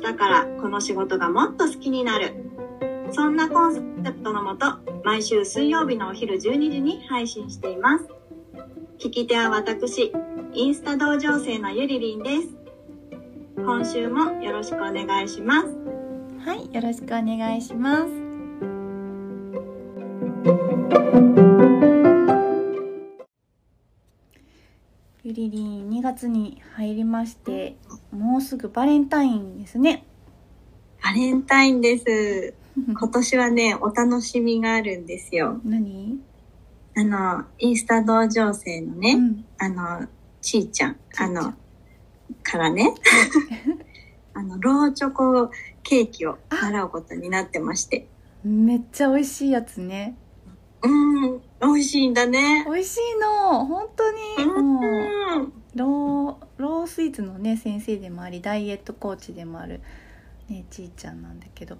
日からこの仕事がもっと好きになる。そんなコンセプトのもと毎週水曜日のお昼12時に配信しています。聞き手は私インスタ同情生のゆりりんです。今週もよろしくお願いします。はい、よろしくお願いします。ゆりりん、2月に入りまして、もうすぐバレンタインですね。バレンタインです。今年はねお楽しみがあるんですよ。何？あのインスタ同情生のね、うん。あのちーちゃん。あのからね。あのローチョコケーキを習うことになってまして。めっちゃ美味しいやつね。うん。美味しいんだね。美味しいの。本当に、もう、うんロー、ロースイーツのね、先生でもあり、ダイエットコーチでもある、ね、ちーちゃんなんだけど、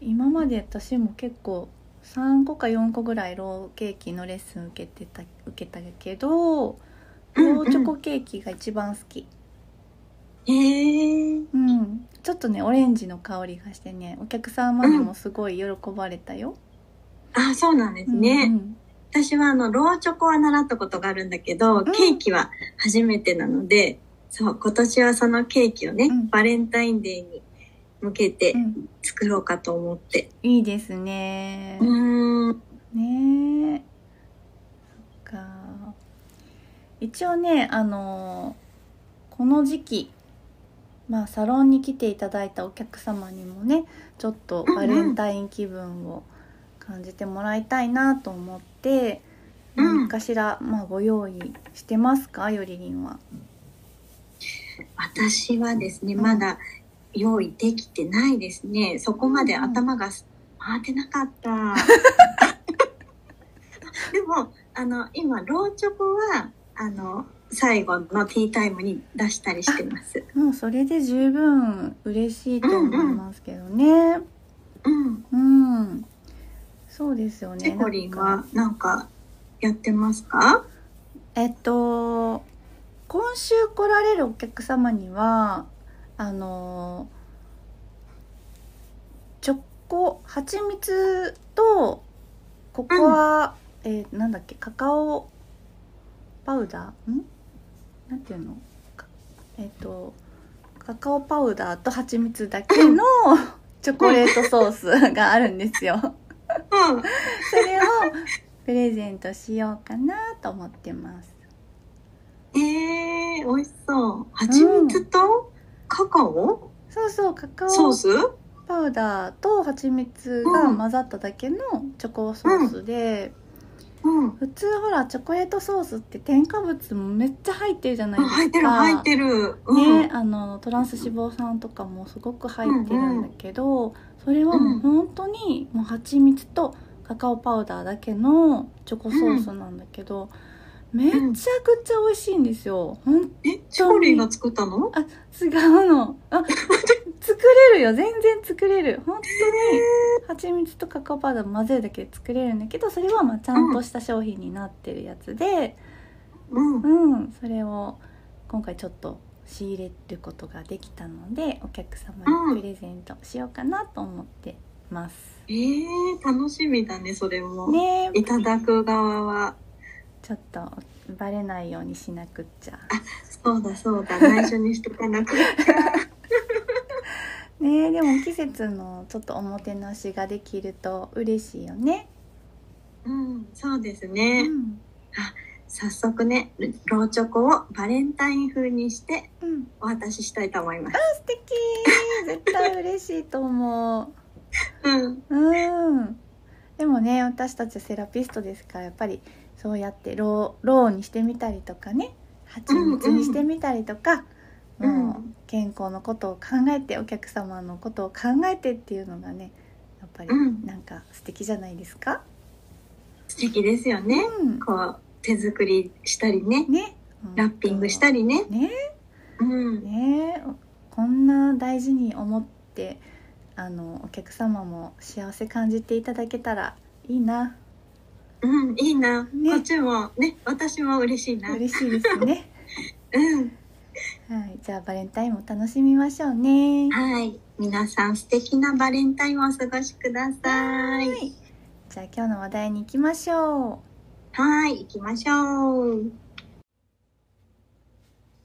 今まで私も結構、3個か4個ぐらいローケーキのレッスン受けてた、受けたけど、ローチョコケーキが一番好き。へえうん。ちょっとね、オレンジの香りがしてね、お客様にもすごい喜ばれたよ。あそうなんですね、うんうん私はあのローチョコは習ったことがあるんだけど、ん。ケーキは初めてなのでそう今年はそのケーキをね、うん。バレンタインデーに向けてうん。作ろうかと思って。いいですね。うーん。ねえ。そっか。一応ねあのこの時期まあサロンに来ていただいたお客様にもねちょっとバレンタイン気分を感じてもらいたいなと思って、うん何かしら、まあ、ご用意してますか？よりりんは。私はですね、うんまだ用意できてないですね。そこまで頭が回ってなかった。でも、あの、今、ローチョコは、あの、最後のティータイムに出したりしてます。もうそれで十分嬉しいと思いますけどね。うん。うん、そうですよね。チェコリンはなんか。やってますか？えっと今週来られるお客様にはあのチョコ蜂蜜とココア、えーなんだっけカカオパウダー？ん？なんていうの？かえっとカカオパウダーと蜂蜜だけの チョコレートソースがあるんですよ。うん。それをプレゼントしようかなと思ってます。えー、美味しそう。蜂蜜とカカオ、そうそうカカオソース？パウダーと蜂蜜が混ざっただけのチョコソースで、うん。普通ほらチョコレートソースって添加物もめっちゃ入ってるじゃないですか。入ってる入ってる。うん。ね、あのトランス脂肪酸とかもすごく入ってるんだけど、それはもう本当にもう蜂蜜とカカオパウダーだけのチョコソースなんだけど、めちゃくちゃ美味しいんですよ。ほんえ、チコリンが作ったの？あ違うのあ 作れるよ全然作れる本当に蜂蜜とカカオパウダー混ぜるだけで作れるんだけどそれはまあちゃんとした商品になってるやつでうん。うんそれを今回ちょっと仕入れることができたのでお客様にプレゼントしようかなと思ってます、えー、楽しみだね、それも。ねえいただく側は。ちょっとバレないようにしなくっちゃそうだそうだ、内緒にしとかなくっちゃ。ねえでも季節のちょっとおもてなしができると嬉しいよね。うん、そうですうね。ん早速ね、ローチョコをバレンタイン風にしてうん。お渡ししたいと思います。素敵。絶対嬉しいと思う。ん。ううん。でもね私たちセラピストですからやっぱりそうやってローローにしてみたりとかね蜂蜜にしてみたりとか、もう健康のことを考えてお客様のことを考えてっていうのがねやっぱりうんなんか素敵じゃないですか？素敵ですよね。うんこう、手作りしたりね。ね。ラッピングしたりね。ねうん。ねこんな大事に思ってあのお客様も幸せ感じていただけたらいいなうん、いいな。ねこっちもね、私も嬉しいな。嬉しいですね。うん。はい、じゃあバレンタインも楽しみましょうね。はい。皆さん素敵なバレンタインをお過ごしください。はいじゃあ今日の話題に行きましょはい、行きましょう。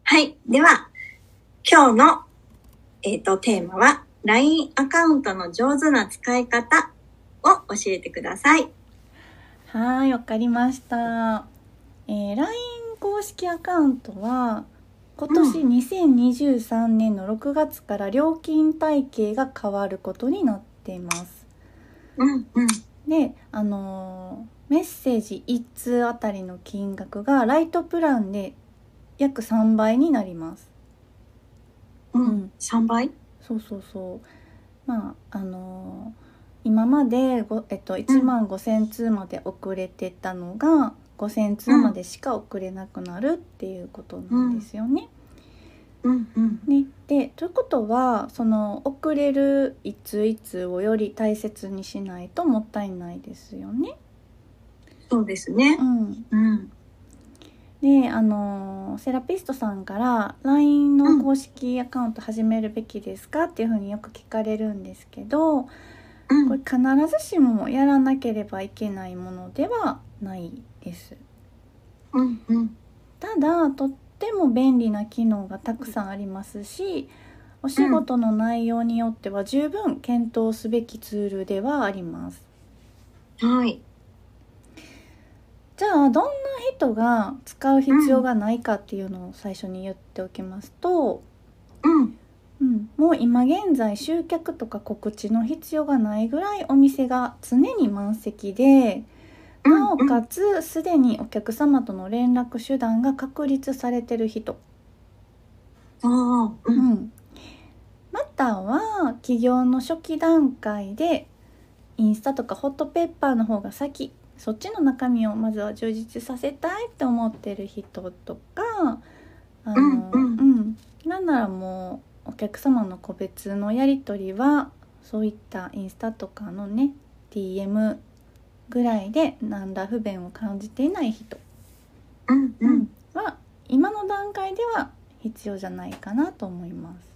はい。では、今日の、えっ、と、テーマは、LINE アカウントの上手な使い方を教えてください。う。はい、わかりました。えー、LINE 公式アカウントは今年2023年の6月から料金体系が変わることになっています。うん、うん。で、あのーメッセージ1通あたりの金額がライトプランで約3倍になります。ううんん。3倍？そうそうそうまああのー今までご、えっと、1万5,000通まで遅れてたのが5,000通までしか遅れなくなるっていうことなんですよね。うん、うん。ねでということはその遅れる一通一通をより大切にしないともったいないですよね。そうですねう。ん、うん。であのーセラピストさんから LINE の公式アカウント始めるべきですかっていうふうによく聞かれるんですけど、うんこれ必ずしもやらなければいけないものではないですうん、うん。ただとっても便利な機能がたくさんありますしお仕事の内容によっては十分検討すべきツールではありますはい。じゃあどんな人が使う必要がないかっていうのを最初に言っておきますと、うん。うん、もう今現在集客とか告知の必要がないぐらいお店が常に満席でなおかつすでにお客様との連絡手段が確立されてる人、う。うん。ん、または企業の初期段階でインスタとかホットペッパーの方が先。そっちの中身をまずは充実させたいって思ってる人とかあの、うんうん。うん。なんならもうお客様の個別のやり取りはそういったインスタとかのね DM ぐらいで何ら不便を感じていない人、うん、うん。は今の段階では必要じゃないかなと思います。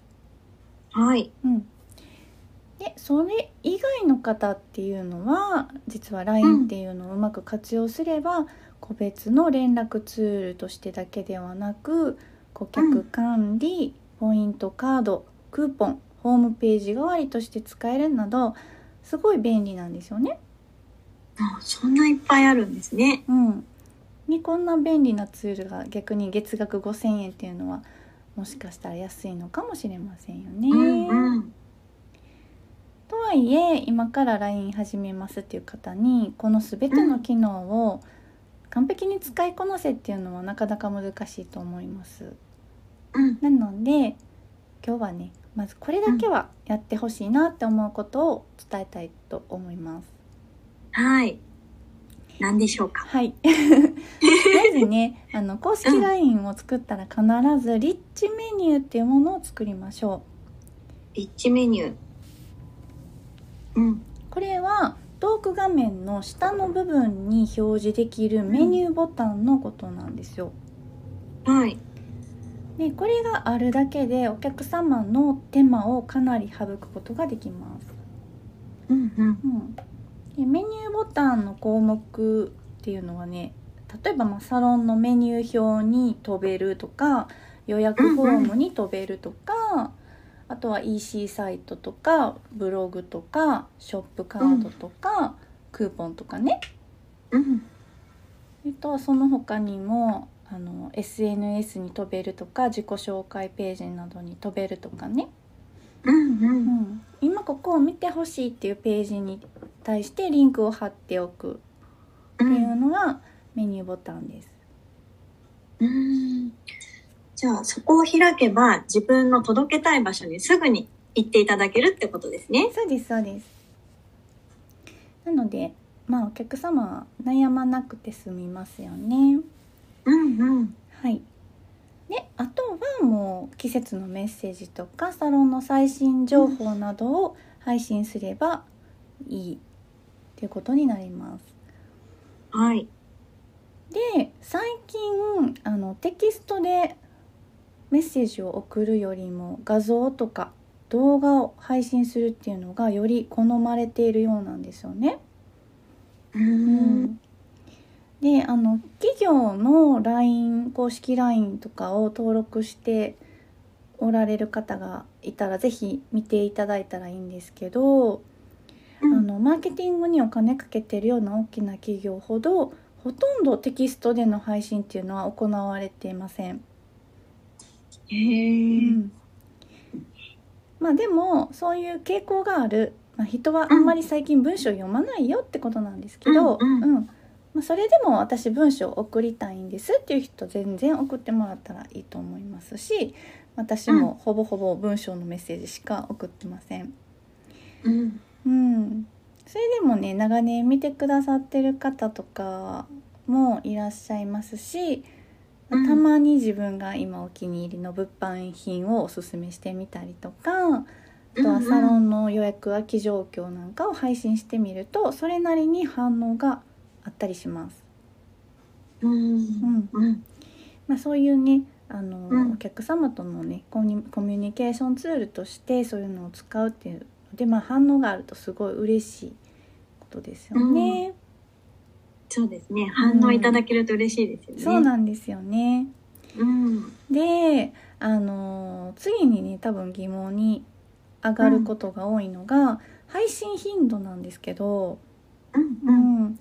はい。うん、でそれ以外の方っていうのは実は LINE っていうのをうまく活用すれば、個別の連絡ツールとしてだけではなく顧客管理、ポイントカードクーポンホームページ代わりとして使えるなどすごい便利なんですよね。あそんないっぱいあるんですね。うん、にこんな便利なツールが逆に月額5,000円っていうのはもしかしたら安いのかもしれませんよね。うん、うん。とはいえ今から LINE 始めますっていう方にこの全ての機能を完璧に使いこなせっていうのはなかなか難しいと思います。うん。なので今日はねまずこれだけはやってほしいなって思うことを伝えたいと思います。はい。何でしょうか。はい。まずねあの公式 LINE を作ったら必ずリッチメニューっていうものを作りましょう。リッチメニュー。うん。これはトーク画面の下の部分に表示できるメニューボタンのことなんですよ。はい。でこれがあるだけでお客様の手間をかなり省くことができます。うん、うん。うん、でメニューボタンの項目っていうのはね例えばまあサロンのメニュー表に飛べるとか予約フォームに飛べるとか、あとは EC サイトとかブログとかショップカードとか、クーポンとかねうん。えっとその他にもあの SNS に飛べるとか自己紹介ページなどに飛べるとかね、うん、う。うんん、今ここを見てほしいっていうページに対してリンクを貼っておくう。っていうんのがメニューボタンです。うん。じゃあそこを開けば自分の届けたい場所にすぐに行っていただけるってことですね。そうですそうですなのでまあお客様は悩まなくて済みますよねうんうん。はいであとはもう季節のメッセージとかサロンの最新情報などを配信すればいいっていうことになりますはい。で最近あのテキストでメッセージを送るよりも画像とか動画を配信するっていうのがより好まれているようなんですよね。う。うんん、であの企業の LINE 公式 LINE とかを登録しておられる方がいたら是非見ていただいたらいいんですけど、あのマーケティングにお金かけてるような大きな企業ほどほとんどテキストでの配信っていうのは行われていません。へえ。まあでもそういう傾向がある、まあ、人はあんまり最近文章読まないよってことなんですけど、うん。うんまあ、それでも私文章送りたいんですっていう人全然送ってもらったらいいと思いますし私もほぼほぼ文章のメッセージしか送ってません。うん。うん、それでもね長年見てくださってる方とかもいらっしゃいますし、まあうんたまに自分が今お気に入りの物販品をおすすめしてみたりとかあとはサロンの予約空き状況なんかを配信してみるとそれなりに反応があったりします。うん。うんうん。まあ、そういうねあの、うんお客様とのねコミュコミュニケーションツールとしてそういうのを使うっていうので、まあ、反応があるとすごい嬉しいことですよね。そうですね。反応いただけると嬉しいですよね。そうなんですよね。うん。であの次にね多分疑問に上がることが多いのが、配信頻度なんですけど、うんううん。ん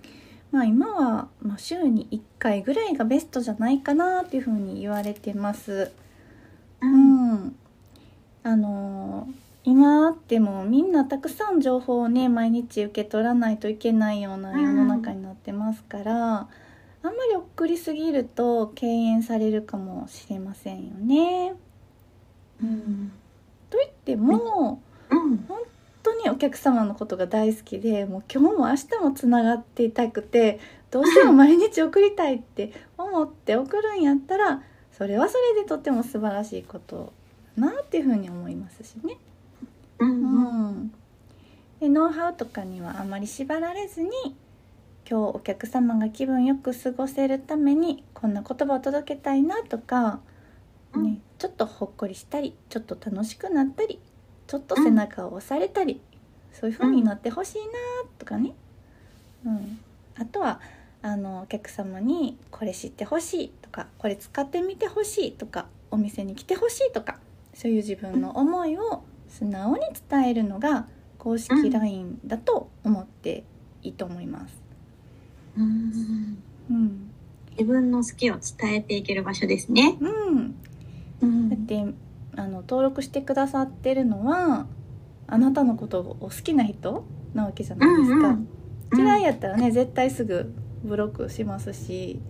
まあ、今は、まあ、週に1回ぐらいがベストじゃないかなっていうふうに言われてます。う。うんん、あの今ってもうみんなたくさん情報をね毎日受け取らないといけないような世の中になってますから、あんまり送りすぎると敬遠されるかもしれませんよね。うん。と言ってもうん。本当にお客様のことが大好きでもう今日も明日もつながっていたくてどうしても毎日送りたいって思って送るんやったらそれはそれでとっても素晴らしいことだなっていうふうに思いますしね。う。うんん、でノウハウとかにはあまり縛られずに今日お客様が気分よく過ごせるためにこんな言葉を届けたいなとか、うんね、ちょっとほっこりしたりちょっと楽しくなったりちょっと背中を押されたり、そういう風になってほしいなとかね、うん、あとはあのお客様にこれ知ってほしいとかこれ使ってみてほしいとかお店に来てほしいとかそういう自分の思いを素直に伝えるのが公式うん LINE だと思っていいと思います。うん。うん、自分の好きを伝えていける場所ですね。うん、うんだってあの登録してくださってるのはあなたのことを好きな人なわけじゃないですか。うん嫌いやったらね絶対すぐブロックしますし、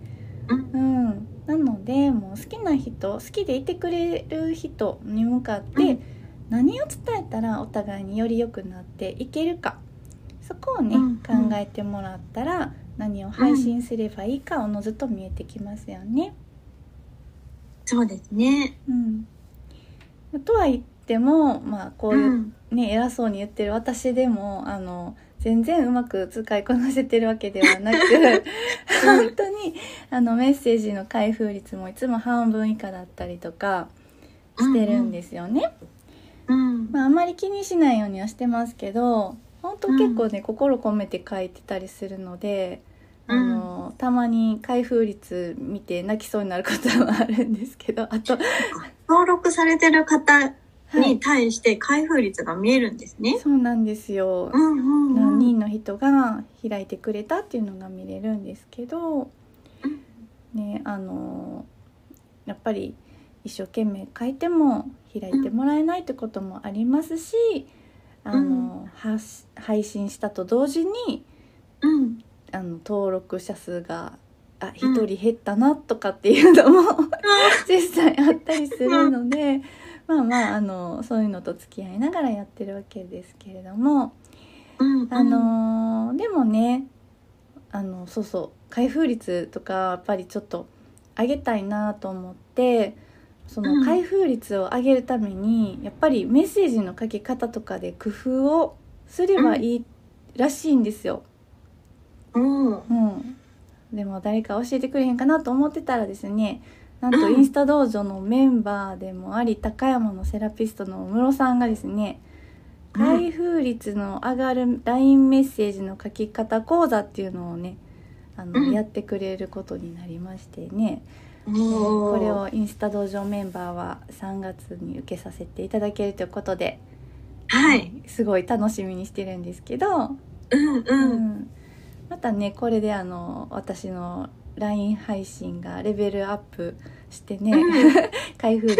うんうん、なのでもう好きな人好きでいてくれる人に向かって、うん何を伝えたらお互いにより良くなっていけるかそこをね、うん考えてもらったら何を配信すればいいかおのずと見えてきますよね。そうですね。うん、とは言ってもまあこういううん。ね、偉そうに言ってる私でもあの全然うまく使いこなせてるわけではなく 本当にあのメッセージの開封率もいつも半分以下だったりとかしてるんですよね。うん。まあ、あんまり気にしないようにはしてますけど本当結構ね、心込めて書いてたりするので。あのたまに開封率見て泣きそうになることもあるんですけどあと、登録されてる方はい、に対して開封率が見えるんですね。そうなんですよ。うんうんうん。何人の人が開いてくれたっていうのが見れるんですけど、ねあのやっぱり一生懸命書いても開いてもらえないってこともありますし、あの発配信したと同時にうん。あの登録者数があ一人減ったなとかっていうのも 実際あったりするのでまあまああのそういうのと付き合いながらやってるわけですけれどもうんあのーでもねあのそうそう開封率とかやっぱりちょっと上げたいなと思ってそうん。の開封率を上げるためにやっぱりメッセージの書き方とかで工夫をすればいいらしいんですよ。うん。うん、でも誰か教えてくれへんかなと思ってたらですねなんとうんインスタ道場のメンバーでもあり高山のセラピストの室さんがですねうん開封率の上がる LINE メッセージの書き方講座っていうのをねあの、うん。やってくれることになりましてね、おこーれをインスタ道場メンバーは3月に受けさせていただけるということで、はい。すごい楽しみにしてるんですけど、うんううんん、またねこれであの私の LINE 配信がレベルアップしてね、うん 開封率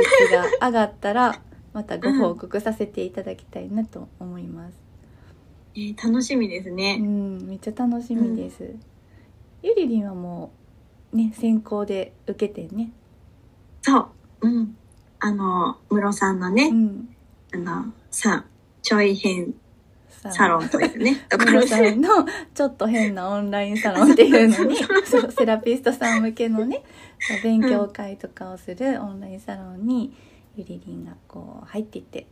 が上がったらまたご報告させていただきたいなと思います。えー楽しみですうねん、めっちゃ楽しみです。ゆりりんはもうね先行で受けてね。そううんあの室さんのねうん。あのさちょい変さサロン。というね。ところ皆さでんのちょっと変なオンラインサロンっていうのに そうセラピストさん向けのね勉強会とかをするオンラインサロンにゆりりんがこう入っていって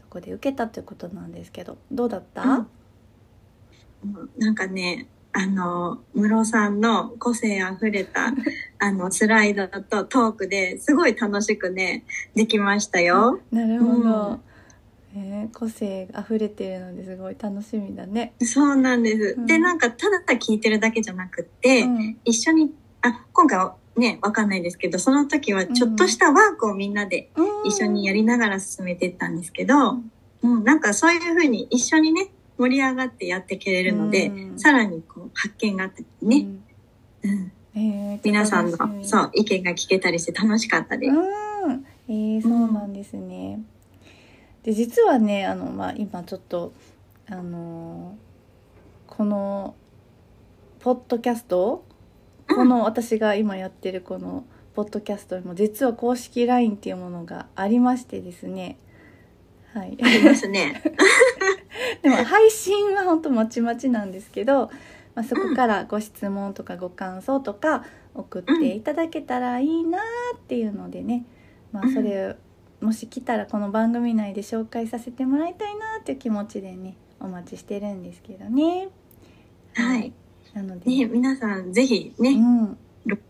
そこで受けたということなんですけどどうだった、うん。うんなんかねあの室さんの個性あふれた あのスライドとトークですごい楽しくねできましたよ。なるほど、うんえー個性あふれてるのですごい楽しみだね。そうなんです。うん。でなんかただ聞いてるだけじゃなくって、うん。一緒にあ今回はねわかんないですけどその時はちょっとしたワークをみんなで一緒にやりながら進めていったんですけど、うん、なんかそういうふうに一緒にね盛り上がってやっていけれるので、うん。さらにこう発見があったりうん。ね、うん、えー皆さんのそう意見が聞けたりして楽しかったです。うん、えー、そうなんですね。で実はねあの、まあ、今ちょっとあのーこのポッドキャストうんこの私が今やってるこのポッドキャストにも実は公式 LINE っていうものがありましてですね。はい。ありますね。でも配信は本当まちまちなんですけど、まあ、そこからご質問とかご感想とか送っていただけたらいいなっていうのでね、まあ、それもし来たらこの番組内で紹介させてもらいたいなっていう気持ちでねお待ちしてるんですけどね。はい。なので、ね、皆さんぜひうね、ん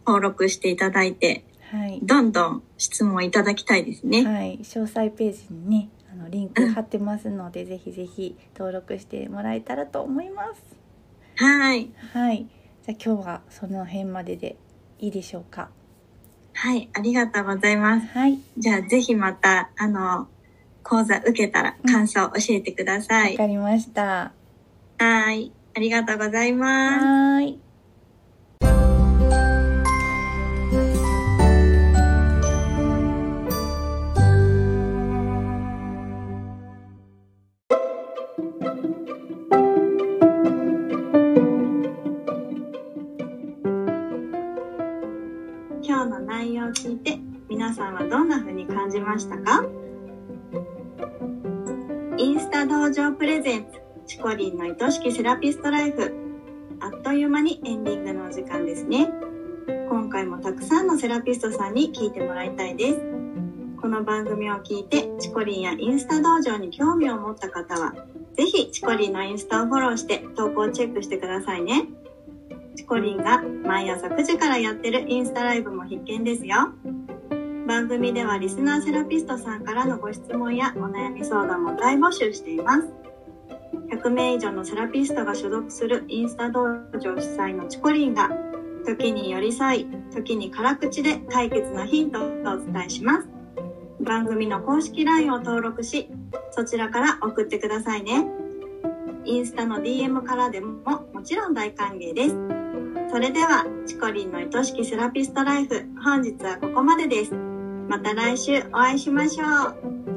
登録していただいて、はいどんどん質問いただきたいですね。はい、詳細ページにねあのリンク貼ってますので、ぜひぜひ登録してもらえたらと思います。はい。はい。じゃあ今日はその辺まででいいでしょうか。はい。ありがとうございます。はい。じゃあぜひまた、あの、講座受けたら感想教えてくださわい。かりました。はい。ありがとうございます。はーい。今日の内容を聞いて皆さんはどんな風に感じましたか？インスタ道場プレゼンツチコリンの愛しきセラピストライフ。あっという間にエンディングのお時間ですね。今回もたくさんのセラピストさんに聞いてもらいたいです。この番組を聞いてチコリンやインスタ道場に興味を持った方はぜひチコリンのインスタをフォローして投稿をチェックしてくださいね。チコリンが毎朝9時からやってるインスタライブも必見ですよ。番組ではリスナーセラピストさんからのご質問やお悩み相談も大募集しています。100名以上のセラピストが所属するインスタ道場主催のチコリンが時に寄り添い、時に辛口で解決のヒントをお伝えします。番組の公式 LINE を登録し、そちらから送ってくださいね。インスタの DM からでももちろん大歓迎です。それでは、チコリンの愛しきセラピストライフ、本日はここまでです。また来週お会いしましょう。